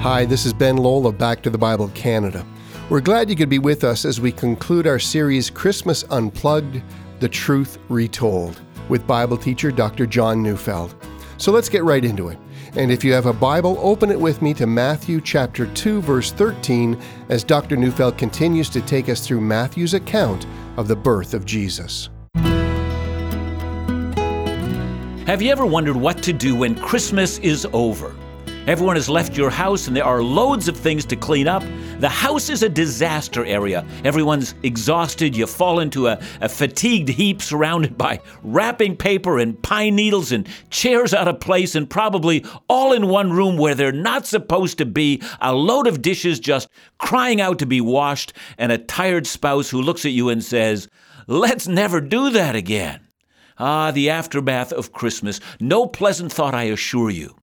Hi, this is Ben Lowell, Back to the Bible Canada. We're glad you could be with us as we conclude our series Christmas Unplugged The Truth Retold with Bible teacher Dr. John Neufeld. So let's get right into it. And if you have a Bible, open it with me to Matthew chapter 2 verse 13 as Dr. Neufeld continues to take us through Matthew's account of the birth of Jesus. Have you ever wondered what to do when Christmas is over? Everyone has left your house and there are loads of things to clean up. The house is a disaster area. Everyone's exhausted. You fall into a, a, fatigued heap surrounded by wrapping paper and pine needles and chairs out of place and probably all in one room where they're not supposed to be. A load of dishes just crying out to be washed and a tired spouse who looks at you and says, Let's never do that again. Ah, the aftermath of Christmas. No pleasant thought, I assure you.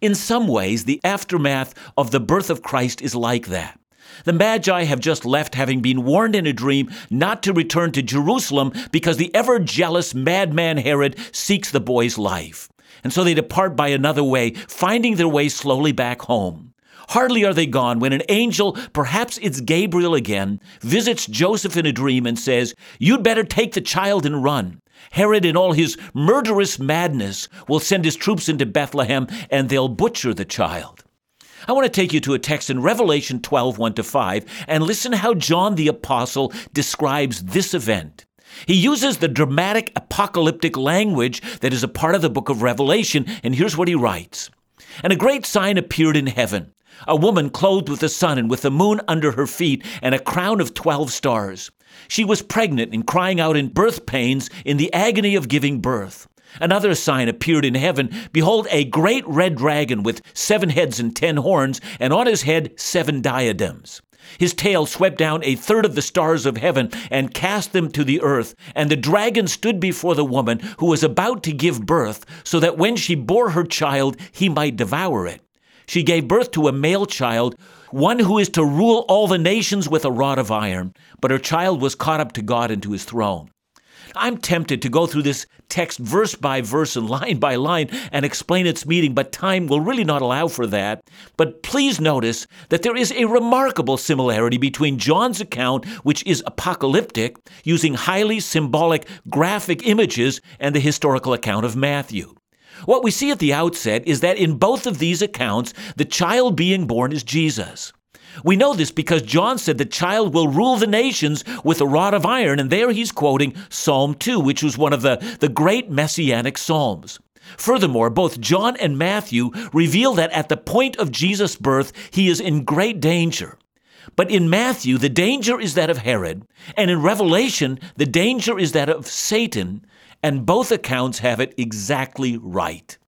In some ways, the aftermath of the birth of Christ is like that. The Magi have just left, having been warned in a dream not to return to Jerusalem because the ever jealous madman Herod seeks the boy's life. And so they depart by another way, finding their way slowly back home. Hardly are they gone when an angel, perhaps it's Gabriel again, visits Joseph in a dream and says, You'd better take the child and run. Herod, in all his murderous madness, will send his troops into Bethlehem and they'll butcher the child. I want to take you to a text in Revelation 12, 1 to 5, and listen how John the Apostle describes this event. He uses the dramatic apocalyptic language that is a part of the book of Revelation, and here's what he writes And a great sign appeared in heaven a woman clothed with the sun and with the moon under her feet, and a crown of twelve stars. She was pregnant and crying out in birth pains in the agony of giving birth. Another sign appeared in heaven. Behold, a great red dragon with seven heads and ten horns, and on his head seven diadems. His tail swept down a third of the stars of heaven and cast them to the earth. And the dragon stood before the woman who was about to give birth, so that when she bore her child, he might devour it. She gave birth to a male child one who is to rule all the nations with a rod of iron. But her child was caught up to God and to his throne. I'm tempted to go through this text verse by verse and line by line and explain its meaning, but time will really not allow for that. But please notice that there is a remarkable similarity between John's account, which is apocalyptic, using highly symbolic graphic images, and the historical account of Matthew. What we see at the outset is that in both of these accounts, the child being born is Jesus. We know this because John said the child will rule the nations with a rod of iron, and there he's quoting Psalm 2, which was one of the, the great messianic psalms. Furthermore, both John and Matthew reveal that at the point of Jesus' birth, he is in great danger. But in Matthew, the danger is that of Herod, and in Revelation, the danger is that of Satan, and both accounts have it exactly right.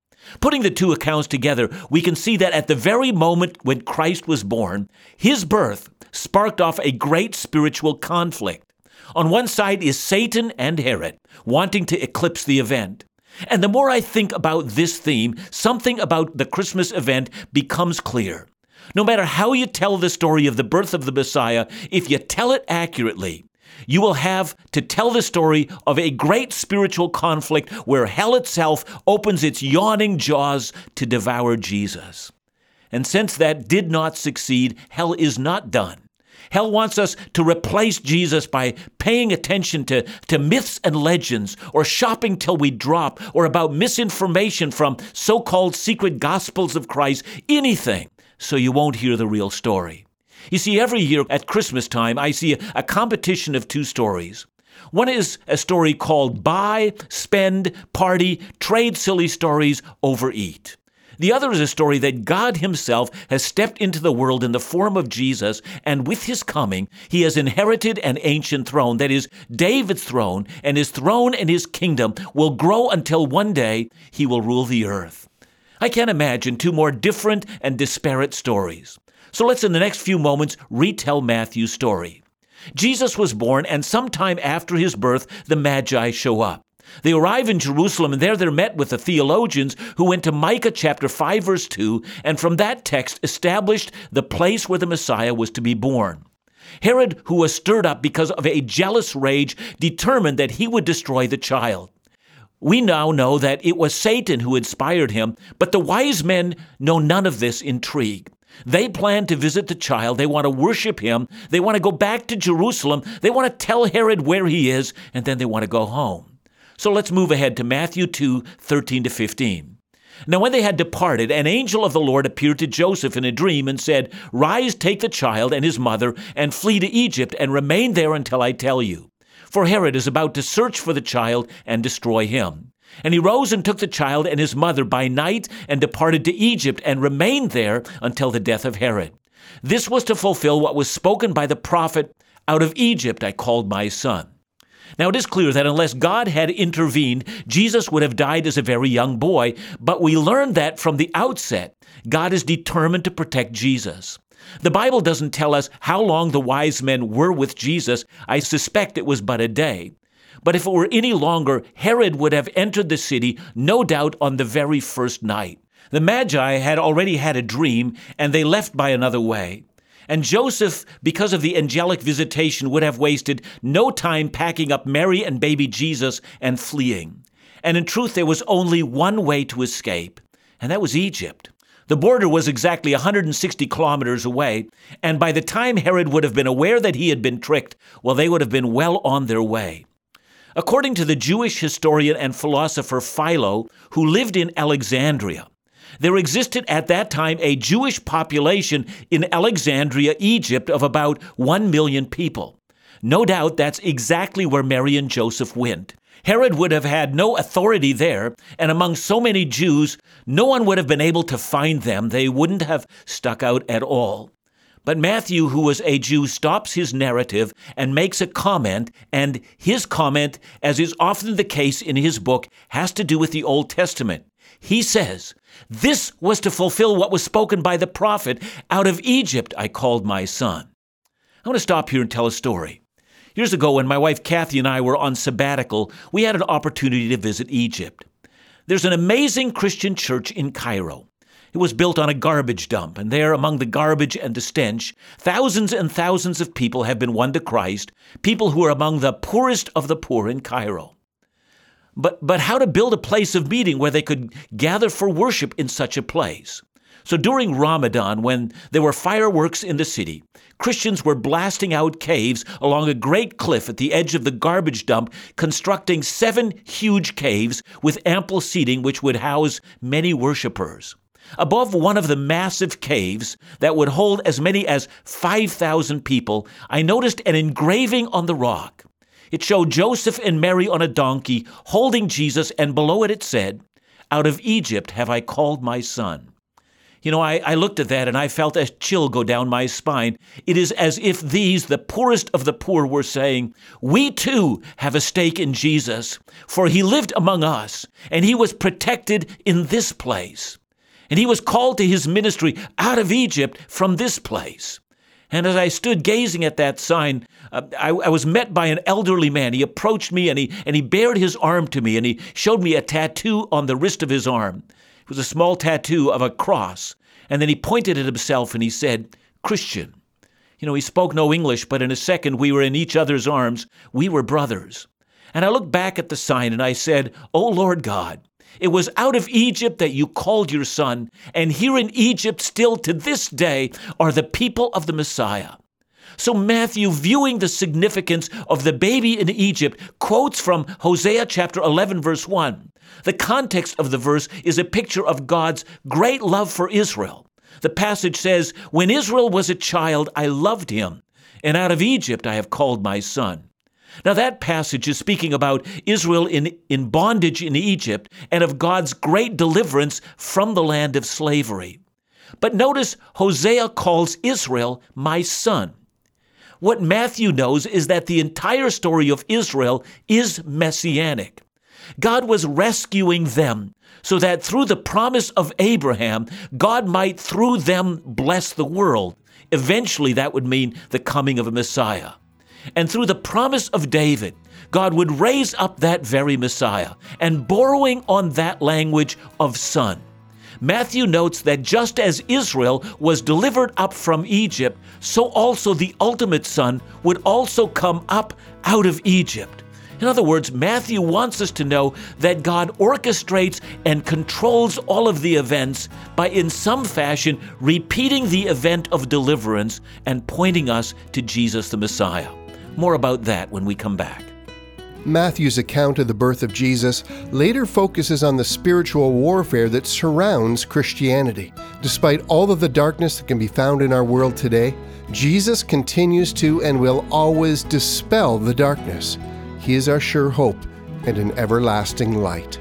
Putting the two accounts together, we can see that at the very moment when Christ was born, his birth sparked off a great spiritual conflict. On one side is Satan and Herod, wanting to eclipse the event. And the more I think about this theme, something about the Christmas event becomes clear. No matter how you tell the story of the birth of the Messiah, if you tell it accurately, you will have to tell the story of a great spiritual conflict where hell itself opens its yawning jaws to devour Jesus. And since that did not succeed, hell is not done. Hell wants us to replace Jesus by paying attention to, to myths and legends, or shopping till we drop, or about misinformation from so called secret gospels of Christ, anything, so you won't hear the real story. You see, every year at Christmas time, I see a competition of two stories. One is a story called Buy, Spend, Party, Trade Silly Stories, Overeat. The other is a story that God Himself has stepped into the world in the form of Jesus, and with His coming, He has inherited an ancient throne, that is, David's throne, and His throne and His kingdom will grow until one day He will rule the earth. I can't imagine two more different and disparate stories. So let's, in the next few moments, retell Matthew's story. Jesus was born, and sometime after his birth, the Magi show up. They arrive in Jerusalem, and there they're met with the theologians who went to Micah chapter 5, verse 2, and from that text established the place where the Messiah was to be born. Herod, who was stirred up because of a jealous rage, determined that he would destroy the child. We now know that it was Satan who inspired him, but the wise men know none of this intrigue. They plan to visit the child. They want to worship him. They want to go back to Jerusalem. They want to tell Herod where he is, and then they want to go home. So let's move ahead to Matthew 2 13 to 15. Now, when they had departed, an angel of the Lord appeared to Joseph in a dream and said, Rise, take the child and his mother, and flee to Egypt, and remain there until I tell you. For Herod is about to search for the child and destroy him. And he rose and took the child and his mother by night and departed to Egypt and remained there until the death of Herod. This was to fulfill what was spoken by the prophet Out of Egypt I called my son. Now, it is clear that unless God had intervened, Jesus would have died as a very young boy, but we learn that from the outset, God is determined to protect Jesus. The Bible doesn't tell us how long the wise men were with Jesus. I suspect it was but a day. But if it were any longer, Herod would have entered the city, no doubt on the very first night. The Magi had already had a dream, and they left by another way. And Joseph, because of the angelic visitation, would have wasted no time packing up Mary and baby Jesus and fleeing. And in truth, there was only one way to escape, and that was Egypt. The border was exactly 160 kilometers away, and by the time Herod would have been aware that he had been tricked, well, they would have been well on their way. According to the Jewish historian and philosopher Philo, who lived in Alexandria, there existed at that time a Jewish population in Alexandria, Egypt, of about 1 million people. No doubt that's exactly where Mary and Joseph went. Herod would have had no authority there, and among so many Jews, no one would have been able to find them. They wouldn't have stuck out at all. But Matthew, who was a Jew, stops his narrative and makes a comment, and his comment, as is often the case in his book, has to do with the Old Testament. He says, This was to fulfill what was spoken by the prophet Out of Egypt I called my son. I want to stop here and tell a story. Years ago, when my wife Kathy and I were on sabbatical, we had an opportunity to visit Egypt. There's an amazing Christian church in Cairo. It was built on a garbage dump, and there, among the garbage and the stench, thousands and thousands of people have been won to Christ, people who are among the poorest of the poor in Cairo. But, but how to build a place of meeting where they could gather for worship in such a place? So during Ramadan, when there were fireworks in the city, Christians were blasting out caves along a great cliff at the edge of the garbage dump, constructing seven huge caves with ample seating which would house many worshippers. Above one of the massive caves that would hold as many as 5,000 people, I noticed an engraving on the rock. It showed Joseph and Mary on a donkey holding Jesus, and below it it said, Out of Egypt have I called my son. You know, I, I, looked at that and I felt a chill go down my spine. It is as if these, the poorest of the poor, were saying, We too have a stake in Jesus, for he lived among us and he was protected in this place. And he was called to his ministry out of Egypt from this place. And as I stood gazing at that sign, uh, I, I, was met by an elderly man. He approached me and he, and he bared his arm to me and he showed me a tattoo on the wrist of his arm. It was a small tattoo of a cross. And then he pointed at himself and he said, Christian. You know, he spoke no English, but in a second we were in each other's arms. We were brothers. And I looked back at the sign and I said, Oh Lord God, it was out of Egypt that you called your son, and here in Egypt, still to this day, are the people of the Messiah. So, Matthew, viewing the significance of the baby in Egypt, quotes from Hosea chapter 11, verse 1. The context of the verse is a picture of God's great love for Israel. The passage says, When Israel was a child, I loved him, and out of Egypt I have called my son. Now, that passage is speaking about Israel in, in bondage in Egypt and of God's great deliverance from the land of slavery. But notice Hosea calls Israel my son. What Matthew knows is that the entire story of Israel is messianic. God was rescuing them so that through the promise of Abraham, God might through them bless the world. Eventually, that would mean the coming of a Messiah. And through the promise of David, God would raise up that very Messiah. And borrowing on that language of son, Matthew notes that just as Israel was delivered up from Egypt, so also the ultimate son would also come up out of Egypt. In other words, Matthew wants us to know that God orchestrates and controls all of the events by, in some fashion, repeating the event of deliverance and pointing us to Jesus the Messiah. More about that when we come back. Matthew's account of the birth of Jesus later focuses on the spiritual warfare that surrounds Christianity. Despite all of the darkness that can be found in our world today, Jesus continues to and will always dispel the darkness. He is our sure hope and an everlasting light.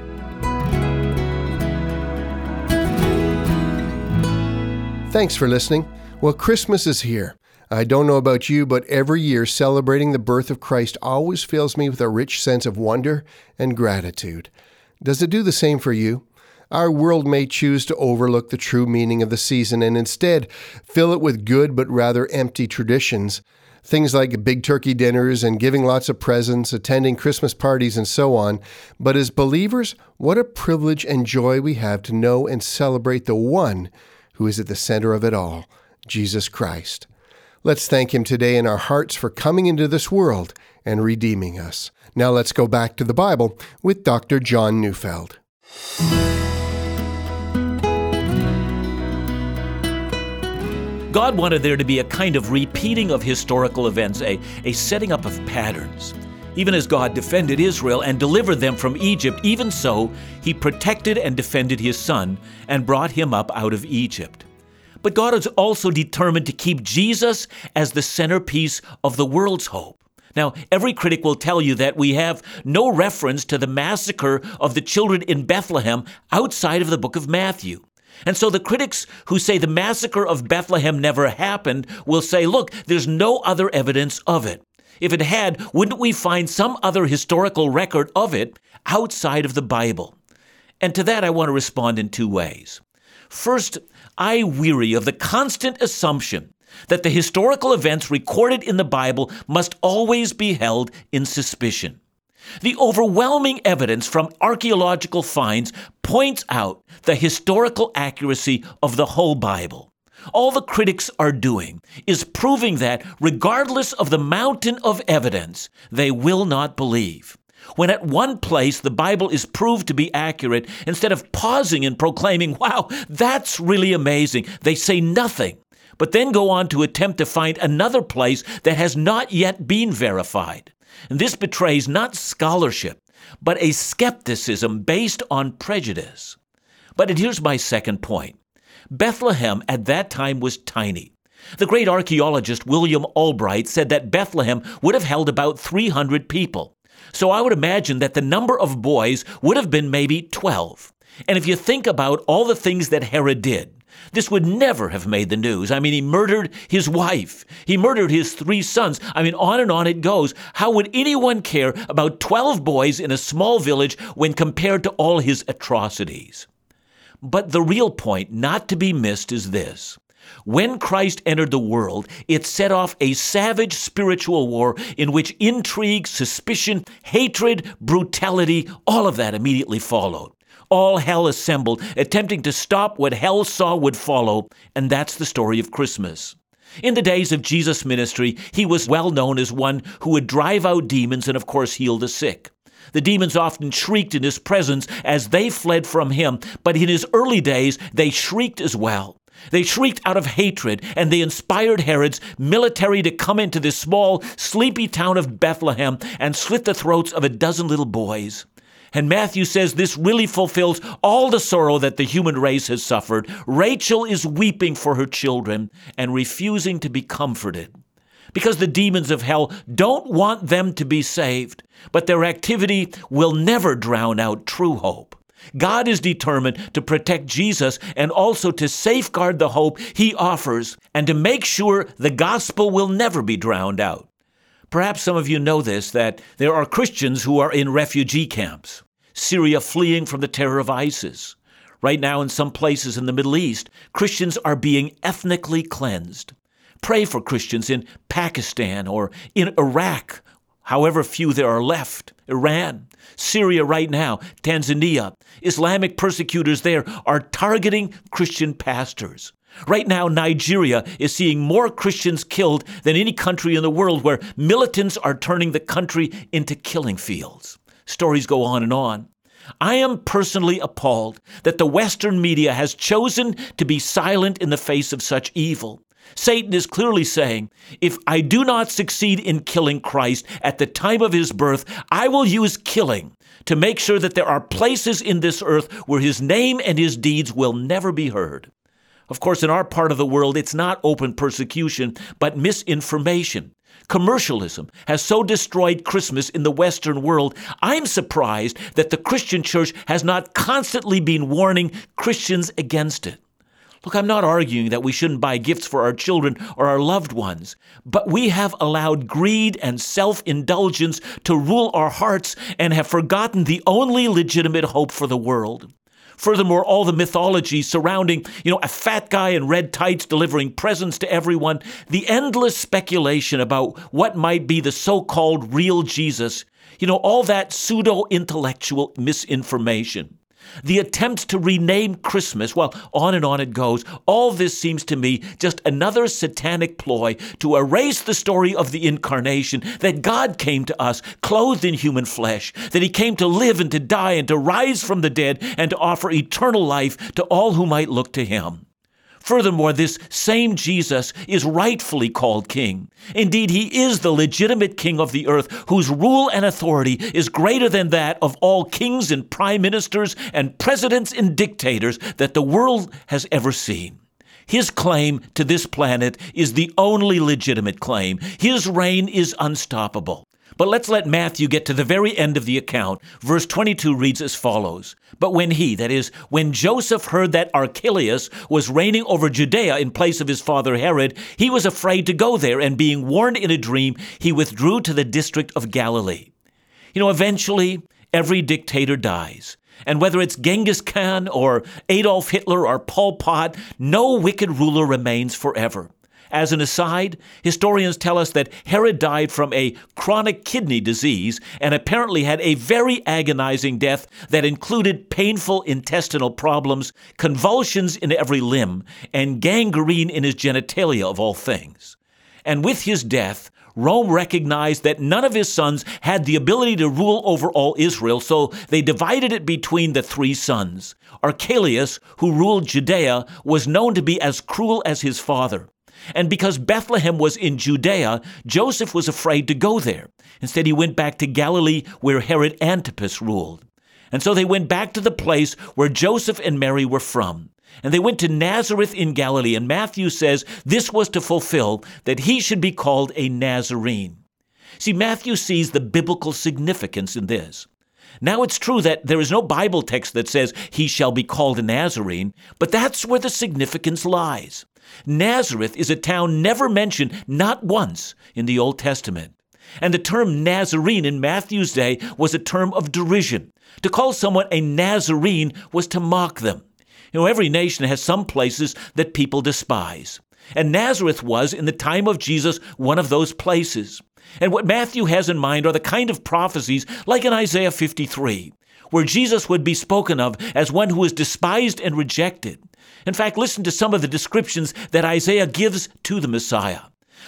Thanks for listening. Well, Christmas is here. I don't know about you, but every year celebrating the birth of Christ always fills me with a rich sense of wonder and gratitude. Does it do the same for you? Our world may choose to overlook the true meaning of the season and instead fill it with good but rather empty traditions. Things like big turkey dinners and giving lots of presents, attending Christmas parties, and so on. But as believers, what a privilege and joy we have to know and celebrate the one who is at the center of it all Jesus Christ. Let's thank Him today in our hearts for coming into this world and redeeming us. Now let's go back to the Bible with Dr. John Neufeld. God wanted there to be a kind of repeating of historical events, a, a setting up of patterns. Even as God defended Israel and delivered them from Egypt, even so, He protected and defended His Son and brought him up out of Egypt. But God is also determined to keep Jesus as the centerpiece of the world's hope. Now, every critic will tell you that we have no reference to the massacre of the children in Bethlehem outside of the book of Matthew. And so the critics who say the massacre of Bethlehem never happened will say, look, there's no other evidence of it. If it had, wouldn't we find some other historical record of it outside of the Bible? And to that, I want to respond in two ways. First, I weary of the constant assumption that the historical events recorded in the Bible must always be held in suspicion. The overwhelming evidence from archaeological finds points out the historical accuracy of the whole Bible. All the critics are doing is proving that, regardless of the mountain of evidence, they will not believe. When at one place the Bible is proved to be accurate, instead of pausing and proclaiming, wow, that's really amazing, they say nothing, but then go on to attempt to find another place that has not yet been verified. And this betrays not scholarship, but a skepticism based on prejudice. But here's my second point Bethlehem at that time was tiny. The great archaeologist William Albright said that Bethlehem would have held about 300 people. So I would imagine that the number of boys would have been maybe 12. And if you think about all the things that Herod did, this would never have made the news. I mean, he murdered his wife. He murdered his three sons. I mean, on and on it goes. How would anyone care about 12 boys in a small village when compared to all his atrocities? But the real point not to be missed is this when Christ entered the world, it set off a savage spiritual war in which intrigue, suspicion, hatred, brutality, all of that immediately followed. All hell assembled, attempting to stop what hell saw would follow, and that's the story of Christmas. In the days of Jesus' ministry, he was well known as one who would drive out demons and, of course, heal the sick. The demons often shrieked in his presence as they fled from him, but in his early days, they shrieked as well. They shrieked out of hatred, and they inspired Herod's military to come into this small, sleepy town of Bethlehem and slit the throats of a dozen little boys. And Matthew says this really fulfills all the sorrow that the human race has suffered. Rachel is weeping for her children and refusing to be comforted. Because the demons of hell don't want them to be saved, but their activity will never drown out true hope. God is determined to protect Jesus and also to safeguard the hope he offers and to make sure the gospel will never be drowned out. Perhaps some of you know this that there are Christians who are in refugee camps, Syria fleeing from the terror of ISIS. Right now, in some places in the Middle East, Christians are being ethnically cleansed. Pray for Christians in Pakistan or in Iraq, however few there are left, Iran, Syria right now, Tanzania. Islamic persecutors there are targeting Christian pastors. Right now, Nigeria is seeing more Christians killed than any country in the world where militants are turning the country into killing fields. Stories go on and on. I am personally appalled that the Western media has chosen to be silent in the face of such evil. Satan is clearly saying, if I do not succeed in killing Christ at the time of his birth, I will use killing to make sure that there are places in this earth where his name and his deeds will never be heard. Of course, in our part of the world, it's not open persecution, but misinformation. Commercialism has so destroyed Christmas in the Western world, I'm surprised that the Christian church has not constantly been warning Christians against it. Look, I'm not arguing that we shouldn't buy gifts for our children or our loved ones, but we have allowed greed and self indulgence to rule our hearts and have forgotten the only legitimate hope for the world. Furthermore, all the mythology surrounding, you know, a fat guy in red tights delivering presents to everyone, the endless speculation about what might be the so called real Jesus, you know, all that pseudo intellectual misinformation. The attempt to rename Christmas, well, on and on it goes. All this seems to me just another satanic ploy to erase the story of the incarnation that God came to us clothed in human flesh, that he came to live and to die and to rise from the dead and to offer eternal life to all who might look to him. Furthermore, this same Jesus is rightfully called king. Indeed, he is the legitimate king of the earth, whose rule and authority is greater than that of all kings and prime ministers and presidents and dictators that the world has ever seen. His claim to this planet is the only legitimate claim. His reign is unstoppable. But let's let Matthew get to the very end of the account. Verse 22 reads as follows But when he, that is, when Joseph heard that Archelaus was reigning over Judea in place of his father Herod, he was afraid to go there, and being warned in a dream, he withdrew to the district of Galilee. You know, eventually, every dictator dies. And whether it's Genghis Khan or Adolf Hitler or Pol Pot, no wicked ruler remains forever. As an aside, historians tell us that Herod died from a chronic kidney disease and apparently had a very agonizing death that included painful intestinal problems, convulsions in every limb, and gangrene in his genitalia, of all things. And with his death, Rome recognized that none of his sons had the ability to rule over all Israel, so they divided it between the three sons. Archelaus, who ruled Judea, was known to be as cruel as his father. And because Bethlehem was in Judea, Joseph was afraid to go there. Instead, he went back to Galilee where Herod Antipas ruled. And so they went back to the place where Joseph and Mary were from. And they went to Nazareth in Galilee. And Matthew says this was to fulfill that he should be called a Nazarene. See, Matthew sees the biblical significance in this. Now it's true that there is no Bible text that says he shall be called a Nazarene, but that's where the significance lies. Nazareth is a town never mentioned, not once, in the Old Testament. And the term Nazarene in Matthew's day was a term of derision. To call someone a Nazarene was to mock them. You know, every nation has some places that people despise. And Nazareth was, in the time of Jesus, one of those places. And what Matthew has in mind are the kind of prophecies like in Isaiah 53, where Jesus would be spoken of as one who is despised and rejected. In fact, listen to some of the descriptions that Isaiah gives to the Messiah.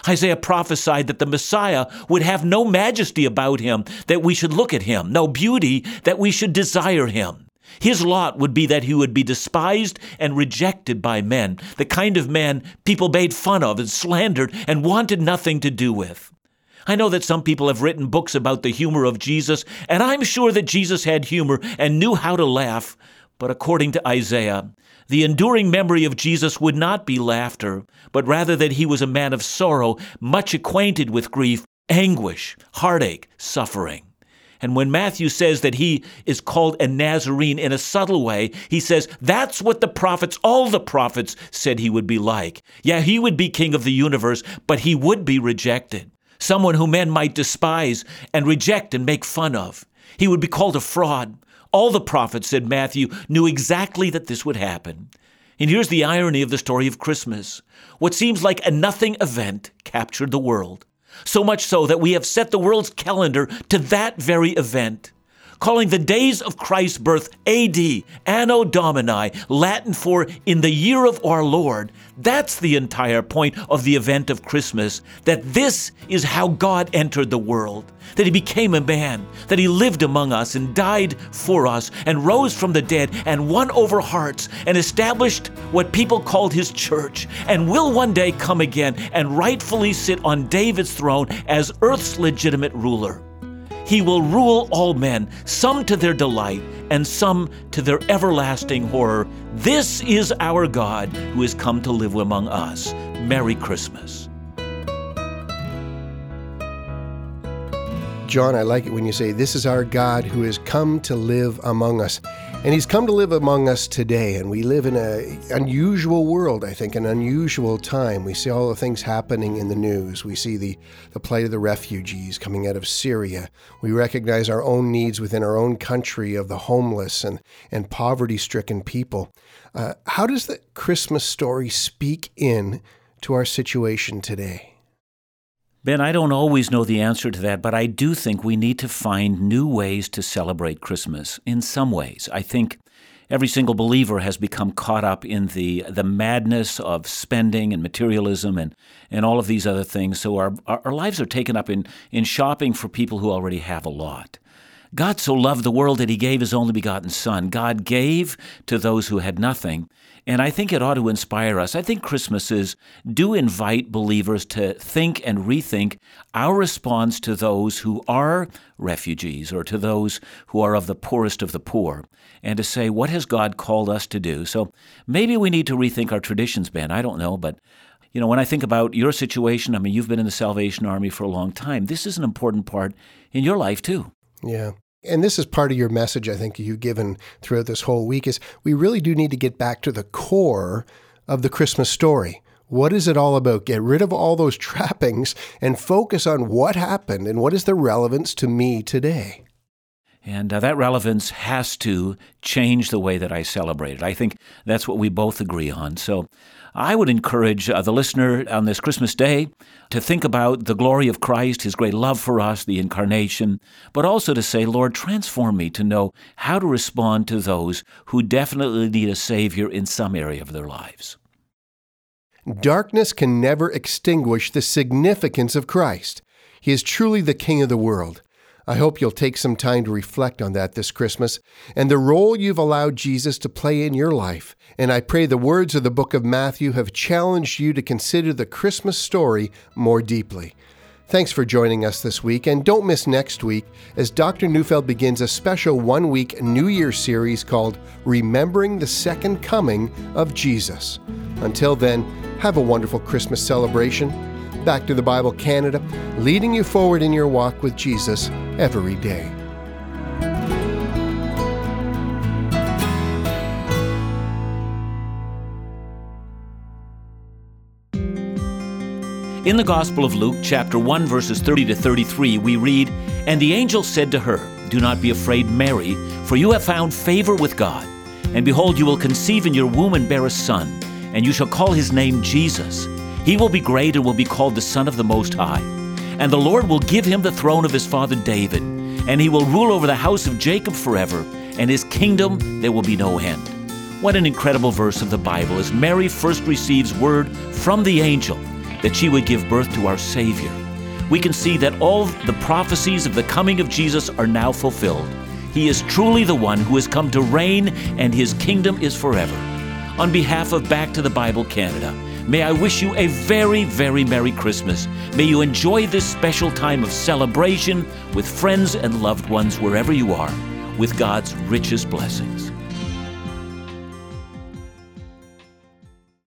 Isaiah prophesied that the Messiah would have no majesty about him, that we should look at him, no beauty, that we should desire him. His lot would be that he would be despised and rejected by men, the kind of man people made fun of and slandered and wanted nothing to do with. I know that some people have written books about the humor of Jesus, and I'm sure that Jesus had humor and knew how to laugh. But according to Isaiah, the enduring memory of Jesus would not be laughter, but rather that he was a man of sorrow, much acquainted with grief, anguish, heartache, suffering. And when Matthew says that he is called a Nazarene in a subtle way, he says that's what the prophets, all the prophets, said he would be like. Yeah, he would be king of the universe, but he would be rejected. Someone who men might despise and reject and make fun of. He would be called a fraud, all the prophets, said Matthew, knew exactly that this would happen. And here's the irony of the story of Christmas. What seems like a nothing event captured the world. So much so that we have set the world's calendar to that very event. Calling the days of Christ's birth AD, Anno Domini, Latin for in the year of our Lord. That's the entire point of the event of Christmas, that this is how God entered the world, that he became a man, that he lived among us and died for us and rose from the dead and won over hearts and established what people called his church and will one day come again and rightfully sit on David's throne as earth's legitimate ruler. He will rule all men, some to their delight, and some to their everlasting horror. This is our God who has come to live among us. Merry Christmas. John, I like it when you say, This is our God who has come to live among us. And he's come to live among us today, and we live in an unusual world, I think, an unusual time. We see all the things happening in the news. We see the, the plight of the refugees coming out of Syria. We recognize our own needs within our own country of the homeless and, and poverty stricken people. Uh, how does the Christmas story speak in to our situation today? Ben, I don't always know the answer to that, but I do think we need to find new ways to celebrate Christmas in some ways. I think every single believer has become caught up in the the madness of spending and materialism and, and all of these other things. So our, our lives are taken up in, in shopping for people who already have a lot. God so loved the world that he gave his only begotten Son. God gave to those who had nothing. And I think it ought to inspire us. I think Christmases do invite believers to think and rethink our response to those who are refugees or to those who are of the poorest of the poor, and to say, what has God called us to do? So maybe we need to rethink our traditions, Ben. I don't know, but you know, when I think about your situation, I mean, you've been in the Salvation Army for a long time. This is an important part in your life, too. Yeah and this is part of your message I think you've given throughout this whole week is we really do need to get back to the core of the Christmas story. What is it all about? Get rid of all those trappings and focus on what happened and what is the relevance to me today. And uh, that relevance has to change the way that I celebrate it. I think that's what we both agree on. So I would encourage uh, the listener on this Christmas day to think about the glory of Christ, his great love for us, the incarnation, but also to say, Lord, transform me to know how to respond to those who definitely need a Savior in some area of their lives. Darkness can never extinguish the significance of Christ. He is truly the King of the world. I hope you'll take some time to reflect on that this Christmas and the role you've allowed Jesus to play in your life. And I pray the words of the book of Matthew have challenged you to consider the Christmas story more deeply. Thanks for joining us this week, and don't miss next week as Dr. Neufeld begins a special one week New Year series called Remembering the Second Coming of Jesus. Until then, have a wonderful Christmas celebration Back to the Bible Canada, leading you forward in your walk with Jesus every day. In the Gospel of Luke, chapter 1, verses 30 to 33, we read, And the angel said to her, Do not be afraid, Mary, for you have found favor with God. And behold, you will conceive in your womb and bear a son, and you shall call his name Jesus. He will be great and will be called the Son of the Most High. And the Lord will give him the throne of his father David, and he will rule over the house of Jacob forever, and his kingdom there will be no end. What an incredible verse of the Bible as Mary first receives word from the angel that she would give birth to our Savior. We can see that all the prophecies of the coming of Jesus are now fulfilled. He is truly the one who has come to reign, and his kingdom is forever. On behalf of Back to the Bible Canada, May I wish you a very, very Merry Christmas. May you enjoy this special time of celebration with friends and loved ones wherever you are, with God's richest blessings.